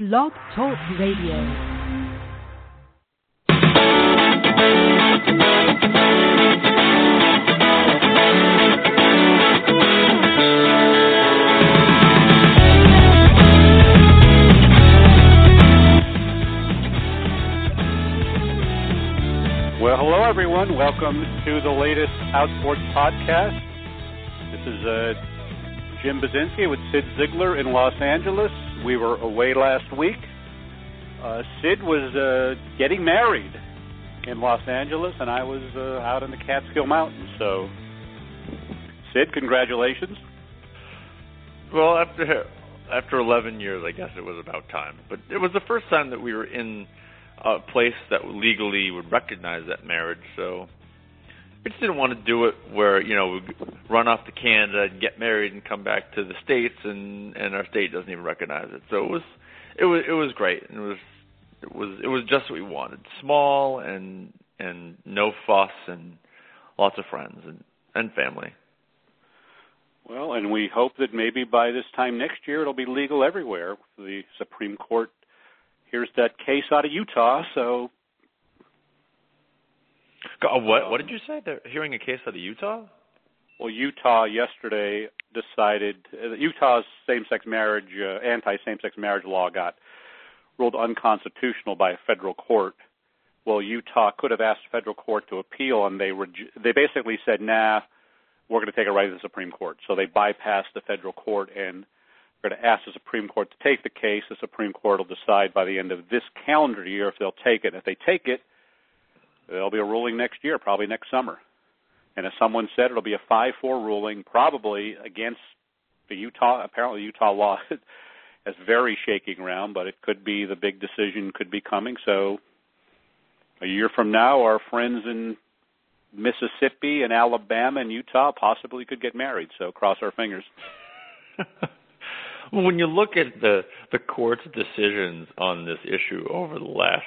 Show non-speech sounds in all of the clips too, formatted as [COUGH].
Blog Talk Radio. Well, hello everyone. Welcome to the latest Outsports podcast. This is uh, Jim Buzinski with Cyd Zeigler in Los Angeles. We were away last week. Uh, Cyd was uh, getting married in Los Angeles, and I was uh, out in the Catskill Mountains. So, Cyd, congratulations. Well, after after 11 years, I guess it was about time. But it was the first time that we were in a place that legally would recognize that marriage. So we just didn't want to do it where you know we run off to Canada and get married and come back to the states and and our state doesn't even recognize it. So it was it was it was great. And it was it was it was just what we wanted. Small and and no fuss and lots of friends and and family. Well, and we hope that maybe by this time next year it'll be legal everywhere. The Supreme Court hears that case out of Utah, so God, what what did you say? They're hearing a case out of Utah? well, Utah yesterday decided uh, Utah's same-sex marriage, uh, anti-same-sex marriage law got ruled unconstitutional by a federal court. Well, Utah could have asked federal court to appeal, and they reg- they basically said, "Nah, we're going to take it right to the Supreme Court." So they bypassed the federal court and are going to ask the Supreme Court to take the case. The Supreme Court will decide by the end of this calendar year if they'll take it. If they take it, there'll be a ruling next year, probably next summer. And as someone said, it'll be a 5-4 ruling, probably against the Utah. Apparently, Utah law [LAUGHS] is very shaking ground, but it could be the big decision could be coming. So, a year from now, our friends in Mississippi and Alabama and Utah possibly could get married. So, cross our fingers. [LAUGHS] when you look at the the court's decisions on this issue over the last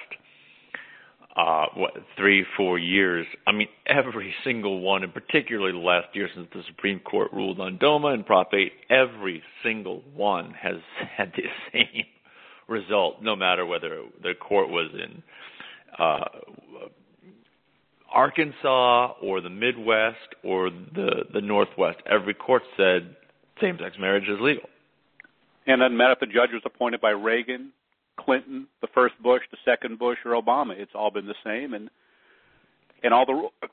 uh what three four years. I mean every single one and particularly the last year since the supreme court ruled on doma and prop 8 every single one has [LAUGHS] had the same result no matter whether the court was in uh arkansas or the midwest or the the northwest. Every court said same sex marriage is legal. And it doesn't matter if the judge was appointed by Reagan, Clinton, the first Bush, the second Bush, or Obama. It's all been the same, and and all the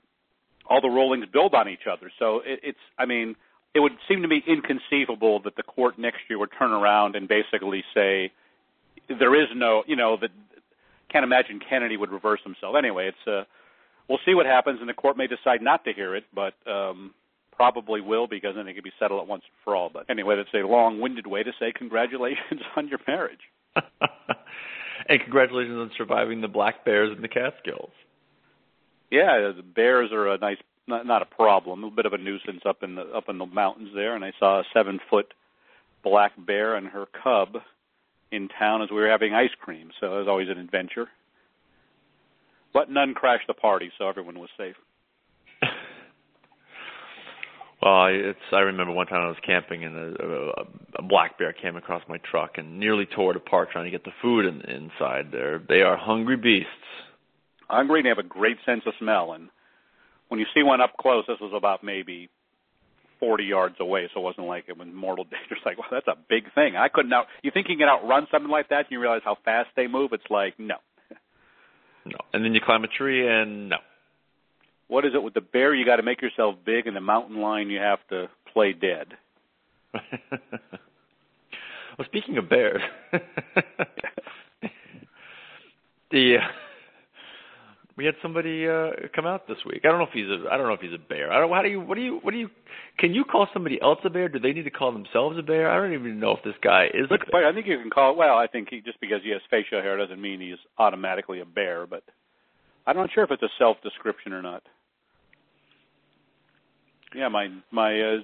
all the rulings build on each other. So it, it's, I mean, it would seem to me inconceivable that the court next year would turn around and basically say there is no, you know, that can't imagine Kennedy would reverse himself. Anyway, it's uh, we'll see what happens, and the court may decide not to hear it, but um, probably will because then it could be settled at once and for all. But anyway, that's a long-winded way to say congratulations [LAUGHS] on your marriage. [LAUGHS] and congratulations on surviving the black bears in the catskills Yeah, the bears are a nice, not, not a problem, a bit of a nuisance up in the up in the mountains there. And I saw a seven-foot black bear and her cub in town as we were having ice cream. So it was always an adventure. But none crashed the party, so everyone was safe. Well, it's. I remember one time I was camping and a, a, a black bear came across my truck and nearly tore it apart trying to get the food in, inside there. They are hungry beasts. Hungry and they have a great sense of smell. And when you see one up close, this was about maybe 40 yards away, so it wasn't like it was mortal [LAUGHS] danger. It's like, well, that's a big thing. I couldn't out. You think you can outrun something like that? And you realize how fast they move. It's like, no. No, and then you climb a tree and no. What is it with the bear? You got to make yourself big, and the mountain lion you have to play dead. [LAUGHS] well, speaking of bears, [LAUGHS] the uh, we had somebody uh, come out this week. I don't know if he's a I don't know if he's a bear. I don't. How do you? What do you? What do you? Can you call somebody else a bear? Do they need to call themselves a bear? I don't even know if this guy is. Look, a bear. I think you can call. Well, I think he just because he has facial hair doesn't mean he's automatically a bear. But I'm not sure if it's a self description or not. Yeah, my my uh,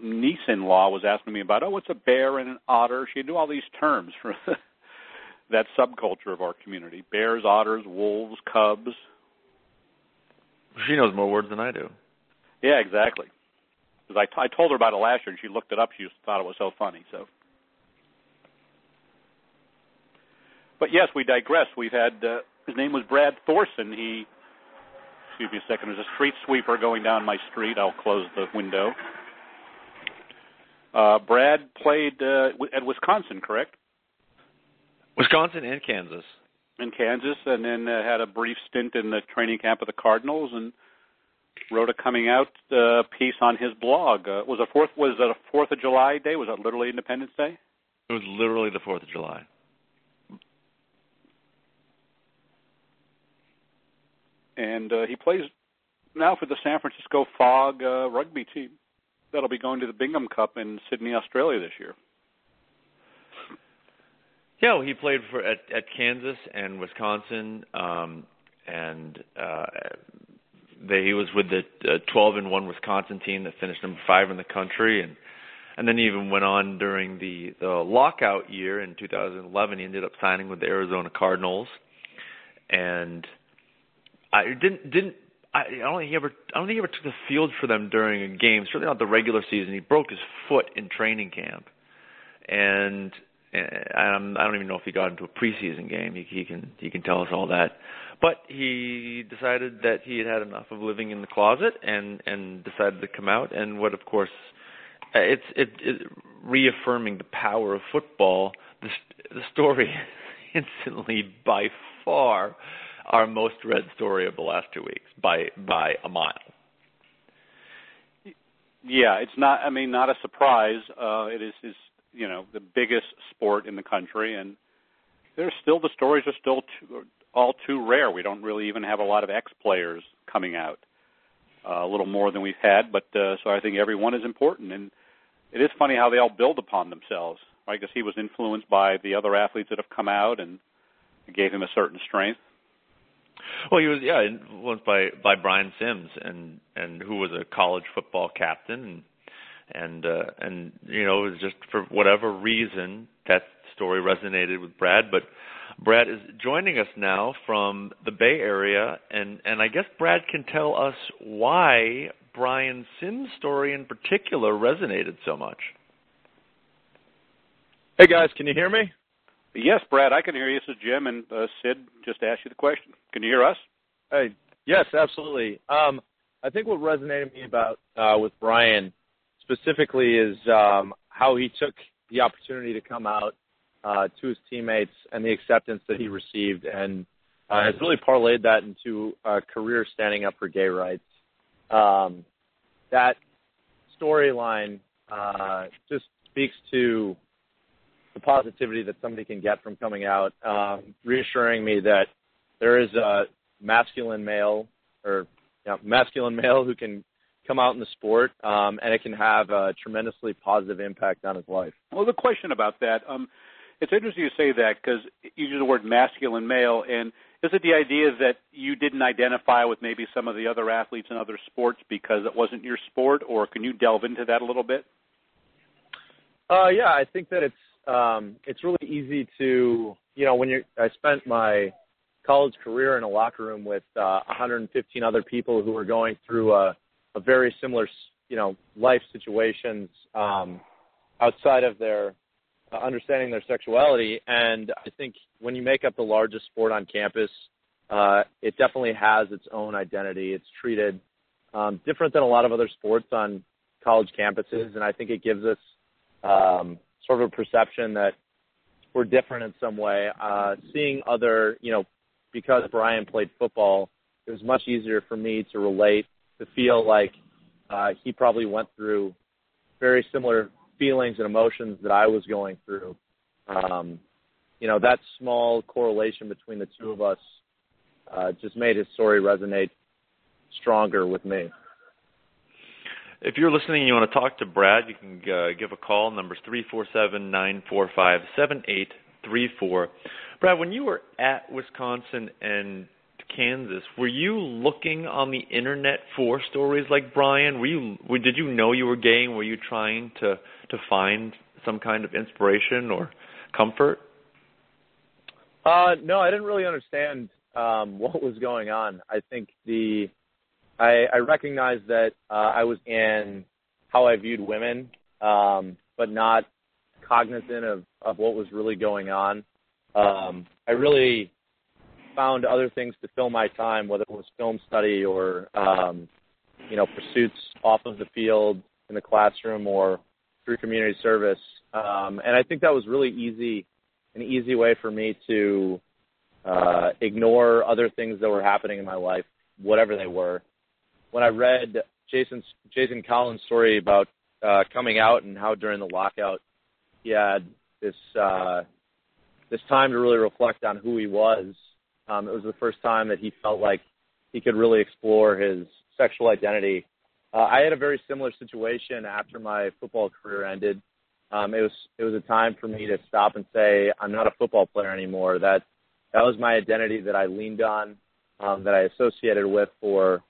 niece-in-law was asking me about oh, what's a bear and an otter. She knew all these terms for [LAUGHS] that subculture of our community: bears, otters, wolves, cubs. She knows more words than I do. Yeah, exactly. Because I, I told her about it last year, and she looked it up. She just thought it was so funny. So but yes, we digress. We've had uh, his name was Brad Thorson. He excuse me a second. There's a street sweeper going down my street. I'll close the window. Uh, Brad played uh, at Wisconsin, correct? Wisconsin and Kansas. In Kansas, and then uh, had a brief stint in the training camp of the Cardinals, and wrote a coming out uh, piece on his blog. Uh, was a fourth was it a Fourth of July day? Was that literally Independence Day? It was literally the Fourth of July. And uh, he plays now for the San Francisco Fog uh, rugby team. That'll be going to the Bingham Cup in Sydney, Australia this year. Yeah, well, he played for at, at Kansas and Wisconsin, um, and uh, they, he was with the uh, 12 and one Wisconsin team that finished number five in the country, and and then he even went on during the the lockout year in 2011. He ended up signing with the Arizona Cardinals, and I didn't didn't I, I don't think he ever I don't think he ever took the field for them during a game. Certainly not the regular season. He broke his foot in training camp, and, eh, and I don't even know if he got into a preseason game. He, he can he can tell us all that. But he decided that he had had enough of living in the closet and and decided to come out. And what, of course, eh, it's it, it reaffirming the power of football. The the story [LAUGHS] instantly by far our most read story of the last two weeks by by a mile. Yeah, it's not. I mean, not a surprise. Uh, it is is you know the biggest sport in the country, and there's still the stories are still too, all too rare. We don't really even have a lot of ex players coming out. Uh, a little more than we've had, but uh, so I think everyone is important, and it is funny how they all build upon themselves. I guess he was influenced by the other athletes that have come out, and gave him a certain strength. Well, he was yeah influenced by by Brian Sims and and who was a college football captain and and uh, and you know it was just for whatever reason that story resonated with Brad, but Brad is joining us now from the Bay Area, and and I guess Brad can tell us why Brian Sims' story in particular resonated so much. Hey guys, can you hear me? Yes, Brad, I can hear you. This is Jim, and uh, Cyd just asked you the question. Can you hear us? Hey, yes, absolutely. Um, I think what resonated me about uh, with Brian specifically is um, how he took the opportunity to come out uh, to his teammates and the acceptance that he received, and uh, has really parlayed that into a career standing up for gay rights. Um, that storyline uh, just speaks to the positivity that somebody can get from coming out, um, reassuring me that there is a masculine male or you know, masculine male who can come out in the sport, um, and it can have a tremendously positive impact on his life. Well, the question about that, um, it's interesting you say that because you use the word masculine male, and is it the idea that you didn't identify with maybe some of the other athletes in other sports because it wasn't your sport, or can you delve into that a little bit? Uh, yeah, I think that it's um, it's really easy to, you know, when you're, I spent my college career in a locker room with uh, 115 other people who were going through a, a very similar, you know, life situations um, outside of their uh, understanding their sexuality. And I think when you make up the largest sport on campus, uh, it definitely has its own identity. It's treated um, different than a lot of other sports on college campuses, and I think it gives us um, sort of a perception that we're different in some way. Uh, seeing other, you know, because Brian played football, it was much easier for me to relate, to feel like uh, he probably went through very similar feelings and emotions that I was going through. Um, you know, that small correlation between the two of us uh, just made his story resonate stronger with me. If you're listening and you want to talk to Brad, you can uh, give a call. Number's three four seven nine four five seven eight three four. Brad, when you were at Wisconsin and Kansas, were you looking on the internet for stories like Brian? Were you were, did you know you were gay? Were you trying to to find some kind of inspiration or comfort? Uh, no, I didn't really understand um, what was going on. I think the I, I recognized that uh, I was in how I viewed women, um, but not cognizant of, of what was really going on. um, I really found other things to fill my time, whether it was film study or um, you know pursuits off of the field in the classroom or through community service. Um, and I think that was really easy, an easy way for me to uh, ignore other things that were happening in my life, whatever they were. When I read Jason's Jason Collins' story about uh, coming out and how during the lockout he had this uh, this time to really reflect on who he was. Um, it was the first time that he felt like he could really explore his sexual identity. Uh, I had a very similar situation after my football career ended. Um, it was it was a time for me to stop and say I'm not a football player anymore. That that was my identity that I leaned on, um, that I associated with for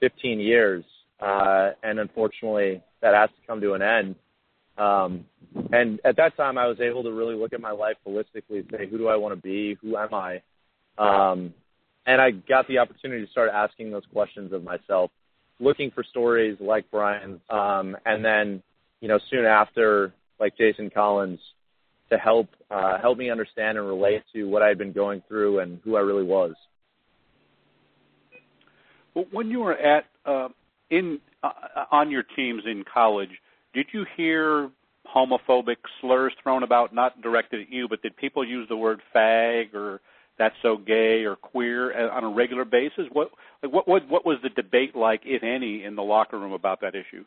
15 years, uh, and unfortunately that has to come to an end. Um, and at that time, I was able to really look at my life holistically say, who do I want to be? Who am I? Um, and I got the opportunity to start asking those questions of myself, looking for stories like Brian's, um, and then, you know, soon after, like Jason Collins, to help uh, help me understand and relate to what I had been going through and who I really was. When you were at uh, in uh, on your teams in college, did you hear homophobic slurs thrown about, not directed at you, but did people use the word fag or that's so gay or queer uh, on a regular basis? What like what what what was the debate like, if any, in the locker room about that issue?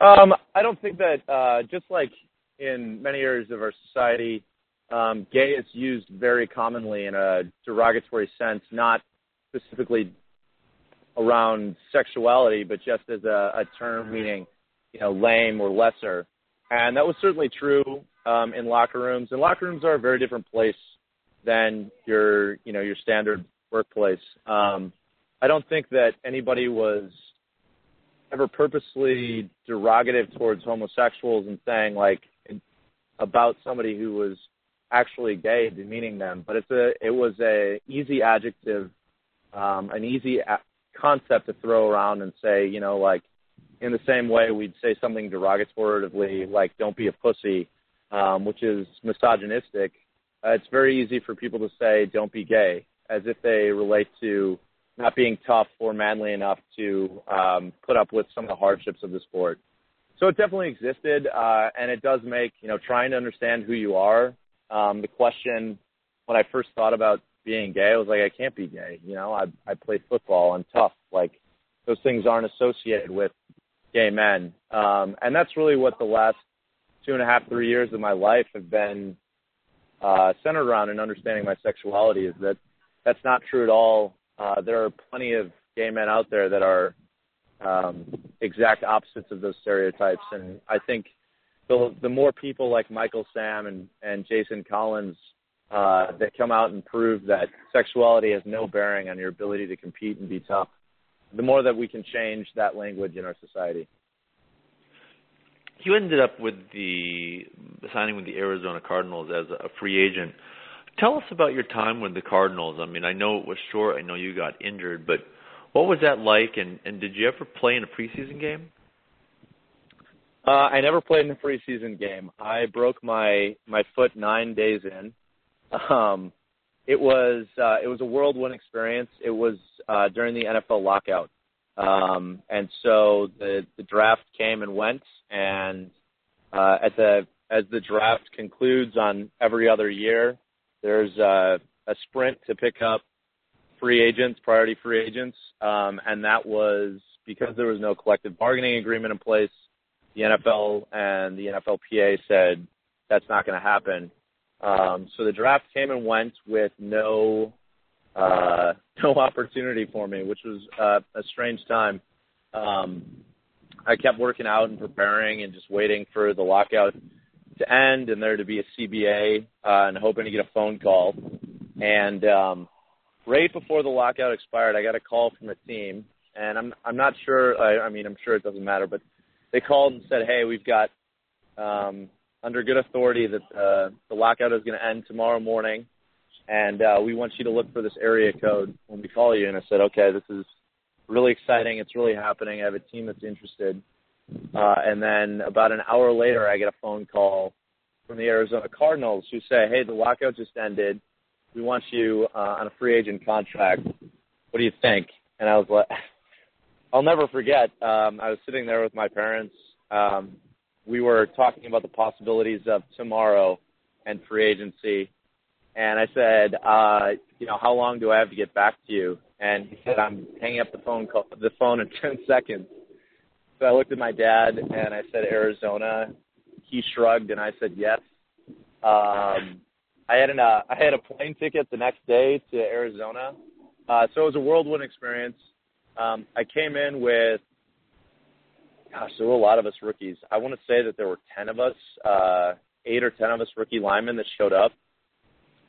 Um, I don't think that uh, just like in many areas of our society, um, gay is used very commonly in a derogatory sense, not specifically around sexuality, but just as a, a term meaning, you know, lame or lesser. And that was certainly true um, in locker rooms. And locker rooms are a very different place than your, you know, your standard workplace. Um, I don't think that anybody was ever purposely derogative towards homosexuals and saying like about somebody who was actually gay, demeaning them. But it's a, it was a easy adjective, um, an easy a- concept to throw around and say, you know, like in the same way we'd say something derogatorily, like "don't be a pussy," um, which is misogynistic. Uh, it's very easy for people to say "don't be gay," as if they relate to not being tough or manly enough to um, put up with some of the hardships of the sport. So it definitely existed, uh, and it does make you know trying to understand who you are. Um, the question when I first thought about being gay, I was like, I can't be gay. You know, I I play football. I'm tough. Like those things aren't associated with gay men. Um, and that's really what the last two and a half, three years of my life have been uh, centered around in understanding my sexuality is that that's not true at all. Uh, there are plenty of gay men out there that are um, exact opposites of those stereotypes. And I think the, the more people like Michael Sam and, and Jason Collins uh, that come out and prove that sexuality has no bearing on your ability to compete and be tough, the more that we can change that language in our society. You ended up with the signing with the Arizona Cardinals as a free agent. Tell us about your time with the Cardinals. I mean, I know it was short. I know you got injured, but what was that like? And, and did you ever play in a preseason game? Uh, I never played in a preseason game. I broke my my foot nine days in. Um, it was uh, it was a whirlwind experience. It was uh, during the NFL lockout, um, and so the the draft came and went, and uh, at the as the draft concludes on every other year, there's a, a sprint to pick up free agents, priority free agents, um, and that was because there was no collective bargaining agreement in place. The NFL and the NFLPA said that's not going to happen. Um, so the draft came and went with no uh, [LAUGHS] no opportunity for me, which was uh, a strange time. Um, I kept working out and preparing and just waiting for the lockout to end and there to be a CBA uh, and hoping to get a phone call. And um, right before the lockout expired, I got a call from the team, and I'm I'm not sure. I, I mean, I'm sure it doesn't matter, but they called and said, "Hey, we've got um, under good authority that uh, the lockout is going to end tomorrow morning, and uh, we want you to look for this area code when we call you. And I said, okay, this is really exciting. It's really happening. I have a team that's interested. Uh, and then about an hour later, I get a phone call from the Arizona Cardinals who say, "Hey, the lockout just ended. We want you uh, on a free agent contract. What do you think?" And I was like, [LAUGHS] I'll never forget. Um, I was sitting there with my parents. Um, we were talking about the possibilities of tomorrow and free agency, and I said, uh, "You know, how long do I have to get back to you?" And he said, "I'm hanging up the phone call, the phone in [LAUGHS] 10 seconds." So I looked at my dad and I said, "Arizona." He shrugged and I said, "Yes." Um, I had an uh, I had a plane ticket the next day to Arizona, uh, so it was a whirlwind experience. Um, I came in with, gosh, there were a lot of us rookies. I want to say that there were ten of us, uh, eight or ten of us rookie linemen that showed up,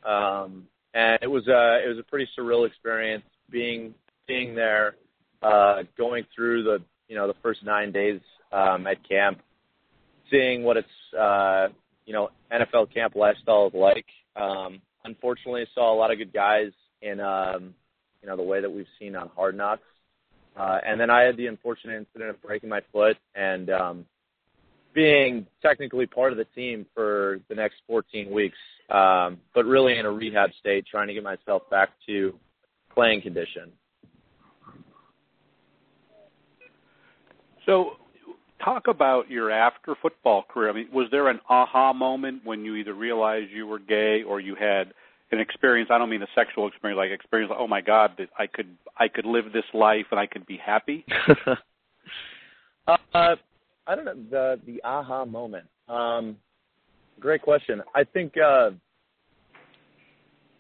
um, and it was a it was a pretty surreal experience being being there, uh, going through the you know the first nine days um, at camp, seeing what it's uh, you know NFL camp lifestyle is like. Um, unfortunately, saw a lot of good guys in um, you know the way that we've seen on Hard Knocks, uh, and then I had the unfortunate incident of breaking my foot and um, being technically part of the team for the next 14 weeks, um, but really in a rehab state, trying to get myself back to playing condition. So, talk about your after football career. I mean, was there an aha moment when you either realized you were gay or you had an experience? I don't mean a sexual experience, like experience. Like, oh my God, that I could I could live this life and I could be happy. [LAUGHS] uh, I don't know the the aha moment. Um, great question. I think uh,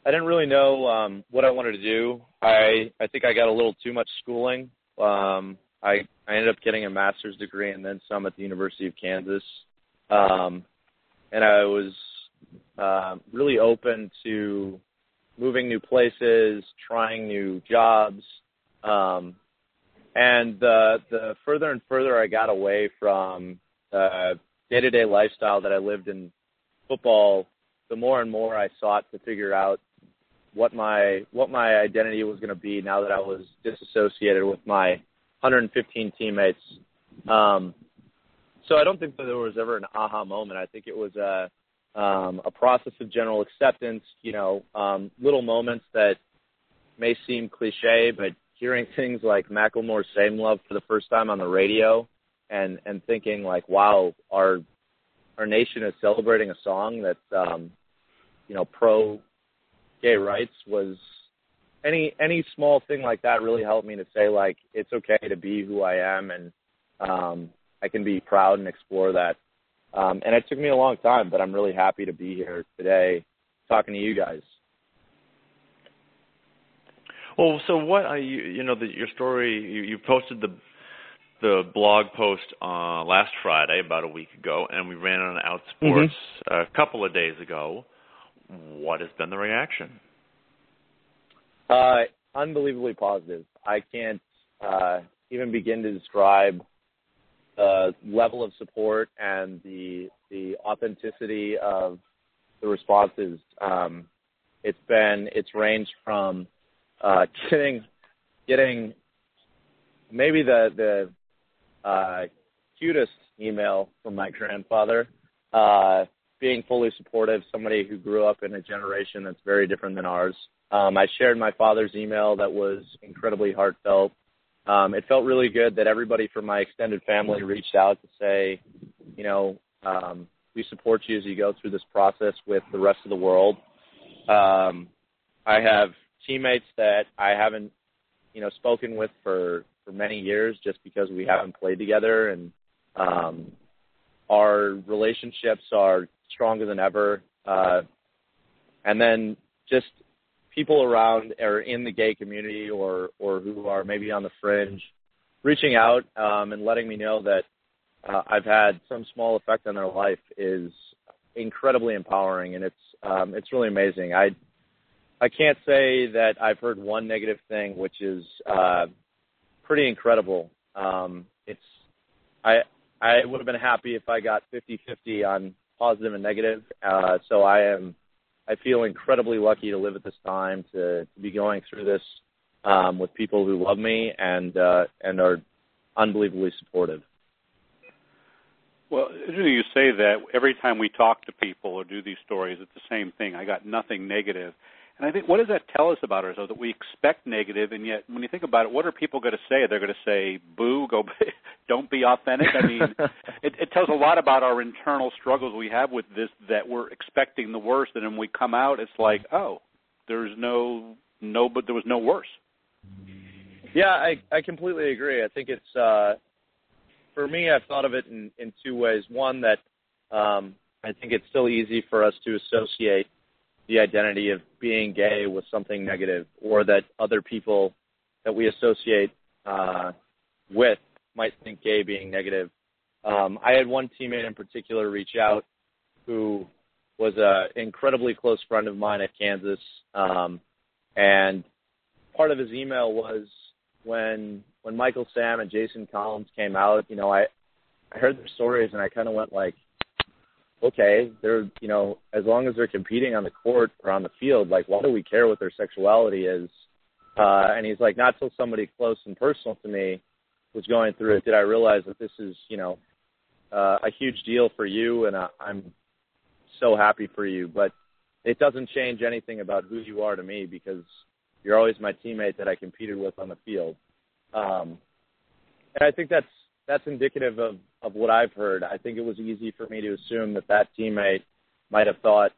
I didn't really know um, what I wanted to do. I I think I got a little too much schooling. Um, I I ended up getting a master's degree and then some at the University of Kansas. Um, and I was uh, really open to moving new places, trying new jobs. Um, and the the further and further I got away from the day-to-day lifestyle that I lived in football, the more and more I sought to figure out what my what my identity was going to be now that I was disassociated with my 115 teammates. Um, so I don't think that there was ever an aha moment. I think it was a um, a process of general acceptance. You know, um, little moments that may seem cliche, but hearing [LAUGHS] things like Macklemore "Same Love" for the first time on the radio, and and thinking like, wow, our our nation is celebrating a song that's um, you know pro gay rights was any any small thing like that really helped me to say like it's okay to be who I am and um I can be proud and explore that. Um and it took me a long time, but I'm really happy to be here today talking to you guys. Well, so what are you you know the, your story you, you posted the the blog post uh last Friday about a week ago and we ran on Outsports mm-hmm. a couple of days ago. What has been the reaction? Uh, unbelievably positive. I can't uh, even begin to describe the level of support and the the authenticity of the responses. Um, it's been it's ranged from uh, getting getting maybe the the uh, cutest email from my grandfather, uh, being fully supportive, somebody who grew up in a generation that's very different than ours. Um, I shared my father's email that was incredibly heartfelt. Um, it felt really good that everybody from my extended family reached out to say, you know, um, we support you as you go through this process with the rest of the world. Um, I have teammates that I haven't, you know, spoken with for for many years just because we haven't played together, and um, our relationships are stronger than ever. Uh, and then just people around or in the gay community or or who are maybe on the fringe reaching out um, and letting me know that uh, I've had some small effect on their life is incredibly empowering and it's um, it's really amazing. I I can't say that I've heard one negative thing, which is uh, pretty incredible. Um, it's I I would have been happy if I got 50-50 on positive and negative. Uh, so I am I feel incredibly lucky to live at this time to, to be going through this um, with people who love me and uh, and are unbelievably supportive. Well, you say that. Every time we talk to people or do these stories, it's the same thing. I got nothing negative. And I think, what does that tell us about ourselves? That we expect negative, and yet, when you think about it, what are people going to say? They're going to say, "Boo, go, [LAUGHS] don't be authentic." I mean, [LAUGHS] it, it tells a lot about our internal struggles we have with this. That we're expecting the worst, and then we come out, it's like, oh, there's no, no, but there was no worse. Yeah, I I completely agree. I think it's uh, for me. I've thought of it in in two ways. One that um, I think it's still easy for us to associate the identity of being gay with something negative, or that other people that we associate uh, with might think gay being negative. Um, I had one teammate in particular reach out who was an incredibly close friend of mine at Kansas, um, and part of his email was when when Michael Sam and Jason Collins came out. You know, I I heard their stories and I kind of went like, okay, they're you know, as long as they're competing on the court or on the field, like why do we care what their sexuality is? Uh, and he's like, not till somebody close and personal to me was going through it did I realize that this is you know uh, a huge deal for you, and uh, I'm so happy for you. But it doesn't change anything about who you are to me because you're always my teammate that I competed with on the field. Um, and I think that's that's indicative of of what I've heard. I think it was easy for me to assume that that teammate might have thought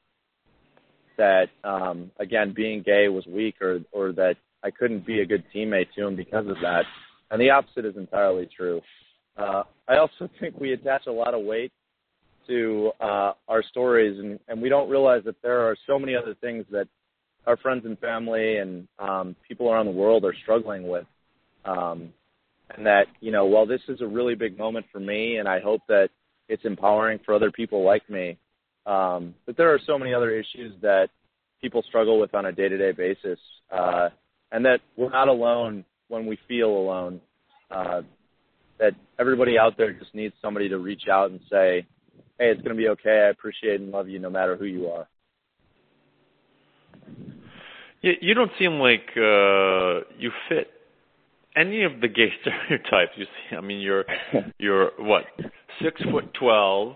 that um, again being gay was weak or or that I couldn't be a good teammate to him because of that. And the opposite is entirely true. Uh, I also [LAUGHS] think we attach a lot of weight to uh, our stories, and, and we don't realize that there are so many other things that our friends and family and um, people around the world are struggling with. Um, and that you know while this is a really big moment for me and i hope that it's empowering for other people like me um, but there are so many other issues that people struggle with on a day to day basis uh, and that we're not alone when we feel alone uh, that everybody out there just needs somebody to reach out and say hey it's going to be okay. I appreciate and love you no matter who you are. You, you don't seem like uh, you fit any of the gay [LAUGHS] stereotypes you see. I mean, you're [LAUGHS] you're what six foot twelve.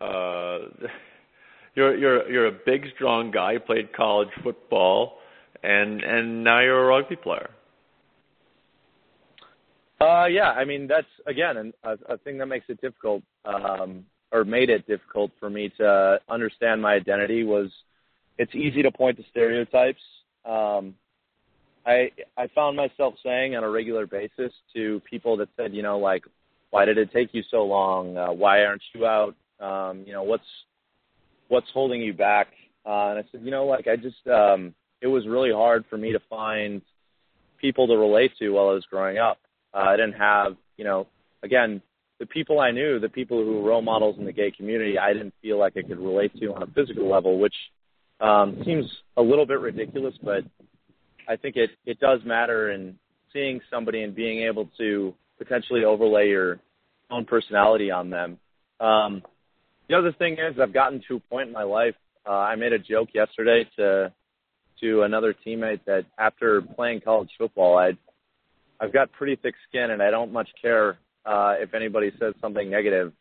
Uh, you're you're you're a big, strong guy. Played college football, and and now you're a rugby player. Uh, yeah, I mean that's again a, a thing that makes it difficult, um, or made it difficult for me to understand my identity. Was it's easy to point to stereotypes. Um, I I found myself saying on a regular basis to people that said, you know, like, why did it take you so long? Uh, why aren't you out? Um, you know, what's what's holding you back? Uh, and I said, you know, like I just um, it was really hard for me to find people to relate to while I was growing up. Uh, I didn't have, you know, again, the people I knew, the people who were role models in the gay community, I didn't feel like I could relate to on a physical level, which um, seems a little bit ridiculous, but I think it it does matter in seeing somebody and being able to potentially overlay your own personality on them. Um, the other thing is, I've gotten to a point in my life. Uh, I made a joke yesterday to to another teammate that after playing college football, I I've got pretty thick skin and I don't much care uh, if anybody says something negative.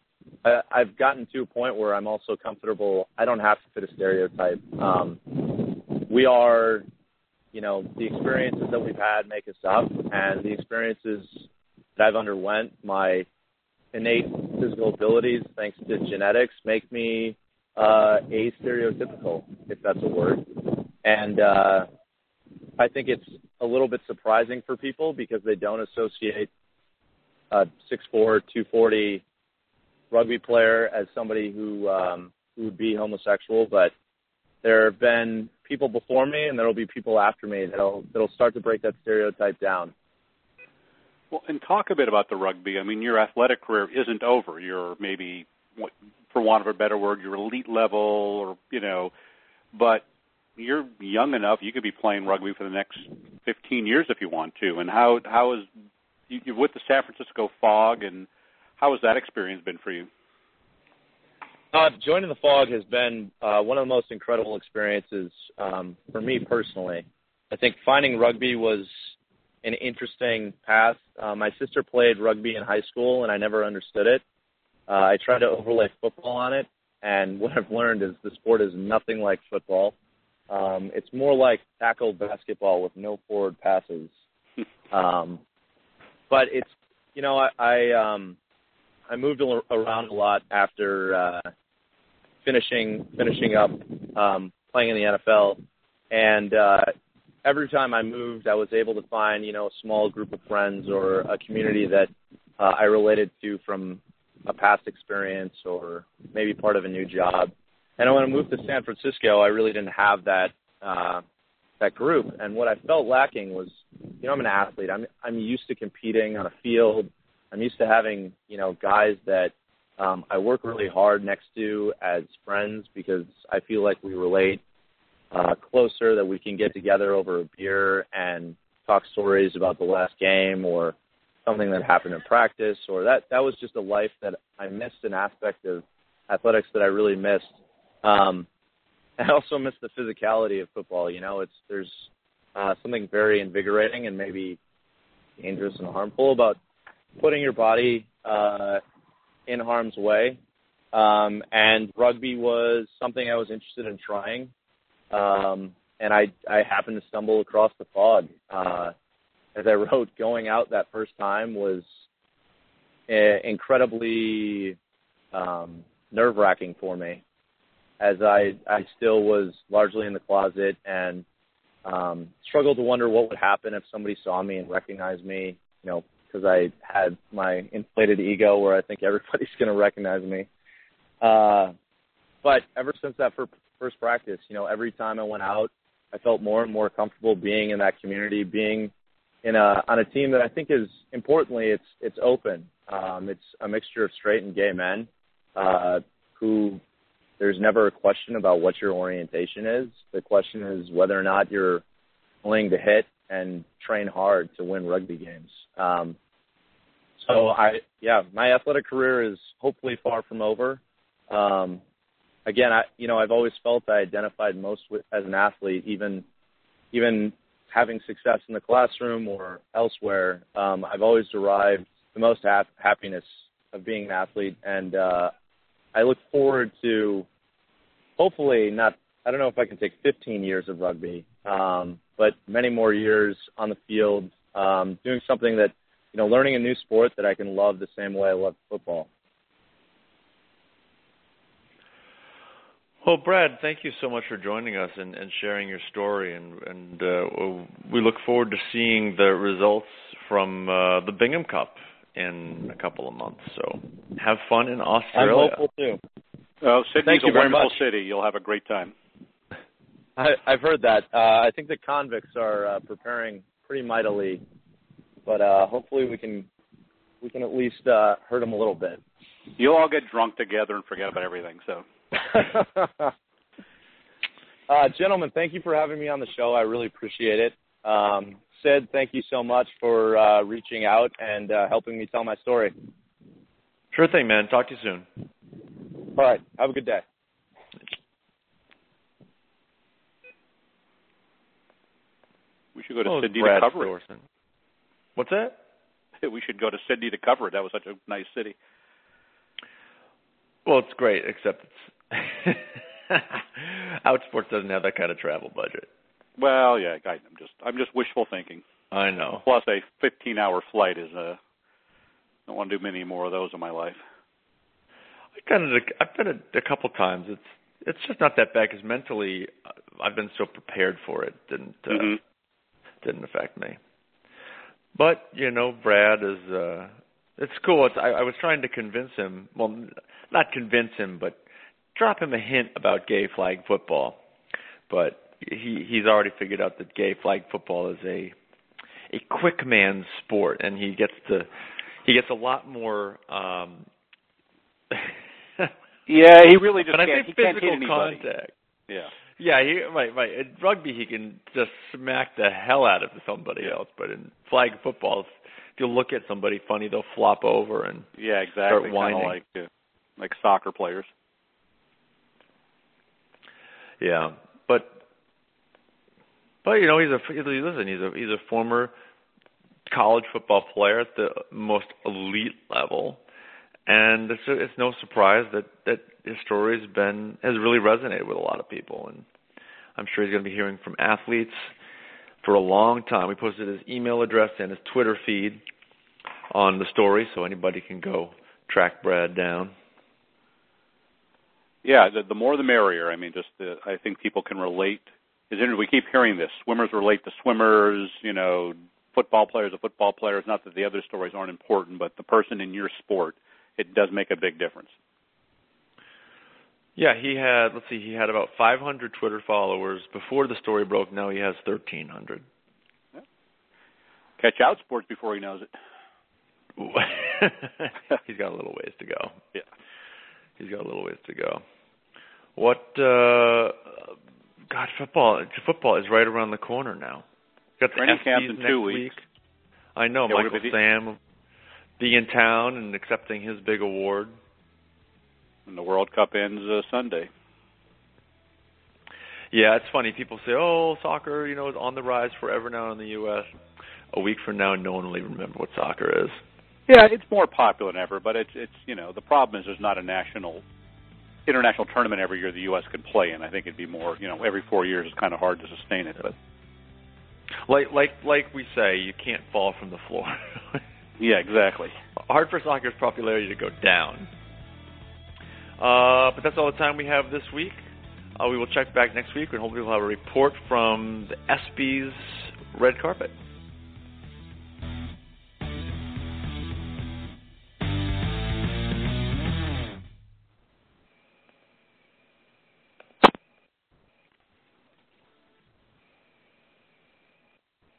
I, I've gotten to a point where I'm also comfortable. I don't have to fit a stereotype. Um, we are you know, the experiences that we've had make us up, and the experiences that I've underwent, my innate physical abilities, thanks to genetics, make me uh, a stereotypical, if that's a word. And uh, I think it's a little bit surprising for people because they don't associate a 6'4", 240 rugby player as somebody who um, who would be homosexual, but there have been people before me, and there will be people after me that'll that'll start to break that stereotype down. Well, and talk a bit about the rugby. I mean, your athletic career isn't over. You're maybe, for want of a better word, you're elite level, or you know, but you're young enough. You could be playing rugby for the next 15 years if you want to. And how how is you, with the San Francisco Fog, and how has that experience been for you? Uh, joining the Fog has been uh, one of the most incredible experiences um, for me personally. I think finding rugby was an interesting path. Uh, my sister played rugby in high school, and I never understood it. uh, I try to overlay football on it, and [LAUGHS] what I've learned is the sport is nothing like football. Um, it's more like tackle basketball with no forward passes. [LAUGHS] um, but it's you know I I, um, I moved around a lot after uh, finishing finishing up um, playing in the NFL, and uh, every time I moved, I was able to find you know a small group of friends or a community that uh, I related to from a past experience or maybe part of a new job. And when I moved to San Francisco, I really didn't have that uh, that group. And what I felt lacking was, you know, I'm an athlete. I'm I'm used to competing on a field. I'm used to having you know guys that um, I work really hard next to as friends because I feel like we relate uh, closer. That we can get together over a beer and talk stories about the last game or something that happened in practice or that that was just a life that I missed an aspect of athletics that I really missed. Um, I also miss the physicality of football. You know, it's there's uh, something very invigorating and maybe dangerous and harmful about putting your body uh, in harm's way. Um, and rugby was something I was interested in trying. Um, and I I happened to stumble across the fog. Uh, as I [LAUGHS] wrote, going out that first time was uh, incredibly um, nerve wracking for me, as I I still was largely in the closet and um, struggled to wonder what would happen if somebody saw me and recognized me. You know, because I had my inflated ego where I think everybody's [LAUGHS] going to recognize me. Uh, but ever since that fir- first practice, you know, every time I went out, I felt more and more comfortable being in that community, being in a on a team that I think is importantly it's it's open. Um, it's a mixture of straight and gay men uh, who there's never a question about what your orientation is. The question is whether or not you're willing to hit and train hard to win rugby games. Um, so I yeah, my athletic career is hopefully far from over. Um, again, I you know I've always felt I identified most with, as an athlete, even even having success in the classroom or elsewhere, um, I've always derived the most ha- happiness of being an athlete, and uh, I look forward to hopefully not. I don't know if I can take 15 years of rugby, um, but many more years on the field, um, doing something that you know, learning a new sport that I can love the same way I love football. Well, Brad, thank you so much for joining us and, and sharing your story, and, and uh, we look forward to seeing the results from uh, the Bingham Cup in a couple of months. So, have fun in Australia. I'm hopeful too. Oh, Sydney's Thank you a wonderful city. You'll have a great time. I, I've heard that. Uh, I think the convicts are uh, preparing pretty mightily, but uh, hopefully we can we can at least uh, hurt them a little bit. You'll all get drunk together and forget about everything. So. [LAUGHS] uh, gentlemen, thank you for having me on the show. I really appreciate it. Um, Cyd, thank you so much for uh, reaching out and uh, helping me tell my story. Sure thing, man. Talk to you soon. All right. Have a good day. We should go to Oh, Sydney Brad to Thorson. What's that? We should go to Sydney to cover it. That was such a nice city. Well, it's great, except it's [LAUGHS] Outsports doesn't have that kind of travel budget. Well, yeah, I, I'm just I'm just wishful thinking. I know. Plus, a 15-hour flight is a. I don't want to do many more of those in my life. I've done it. A, I've done it a couple times. It's it's just not that bad because mentally uh, I've been so prepared for it. Didn't uh, Mhm. didn't affect me. But you know, Brad is. uh It's cool. It's, I, I was trying to convince him. Well, not convince him, but drop him a hint about gay flag football. But he he's already figured out that gay flag football is a a quick man's sport, and he gets to he gets a lot more. um [LAUGHS] Yeah, he really just but I can't. think can't physical contact. Yeah. Yeah, he right, right. In rugby, he can just smack the hell out of somebody else. But in flag football, if you look at somebody funny, they'll flop over and Yeah, exactly. Start whining. like uh, like soccer players. yeah. But but you know, he's a listen. He's a he's a former college football player at the most elite level, and it's, it's no surprise that that his story has been has really resonated with a lot of people, and I'm sure he's going to be hearing from athletes for a long time. We posted his email address and his Twitter feed on the story, so anybody can go track Brad down. Yeah, the, the more the merrier. I mean, just the, I think people can relate. Is we keep hearing this. Swimmers relate to swimmers. You know, football players to football players. Not that the other stories aren't important, but the person in your sport, it does make a big difference. Yeah, he had. Let's see, he had about 500 Twitter followers before the story broke. Now he has 1,300. Yeah. Catch Outsports before he knows it. [LAUGHS] he's got a little ways to go. Yeah, he's got a little ways to go. What? uh God, football! Football is right around the corner now. Got the Training camp in two weeks. Week. I know yeah, Michael Sam be in town and accepting his big award. And the World Cup ends uh, Sunday. Yeah, it's funny. People say, "Oh, soccer, you know, is on the rise forever now in the U.S." A week from now, no one will even remember what soccer is. Yeah, it's more popular than ever, but it's it's you know the problem is there's not a national international tournament every year the U.S. could play in. I think it'd be more you know every four years is kind of hard to sustain it. But like like like we say, you can't fall from the floor. [LAUGHS] yeah, exactly. Hard for soccer's popularity to go down. Uh, but that's all the time we have this week. Uh, we will check back next week, and hopefully we'll have a report from the ESPYS red carpet.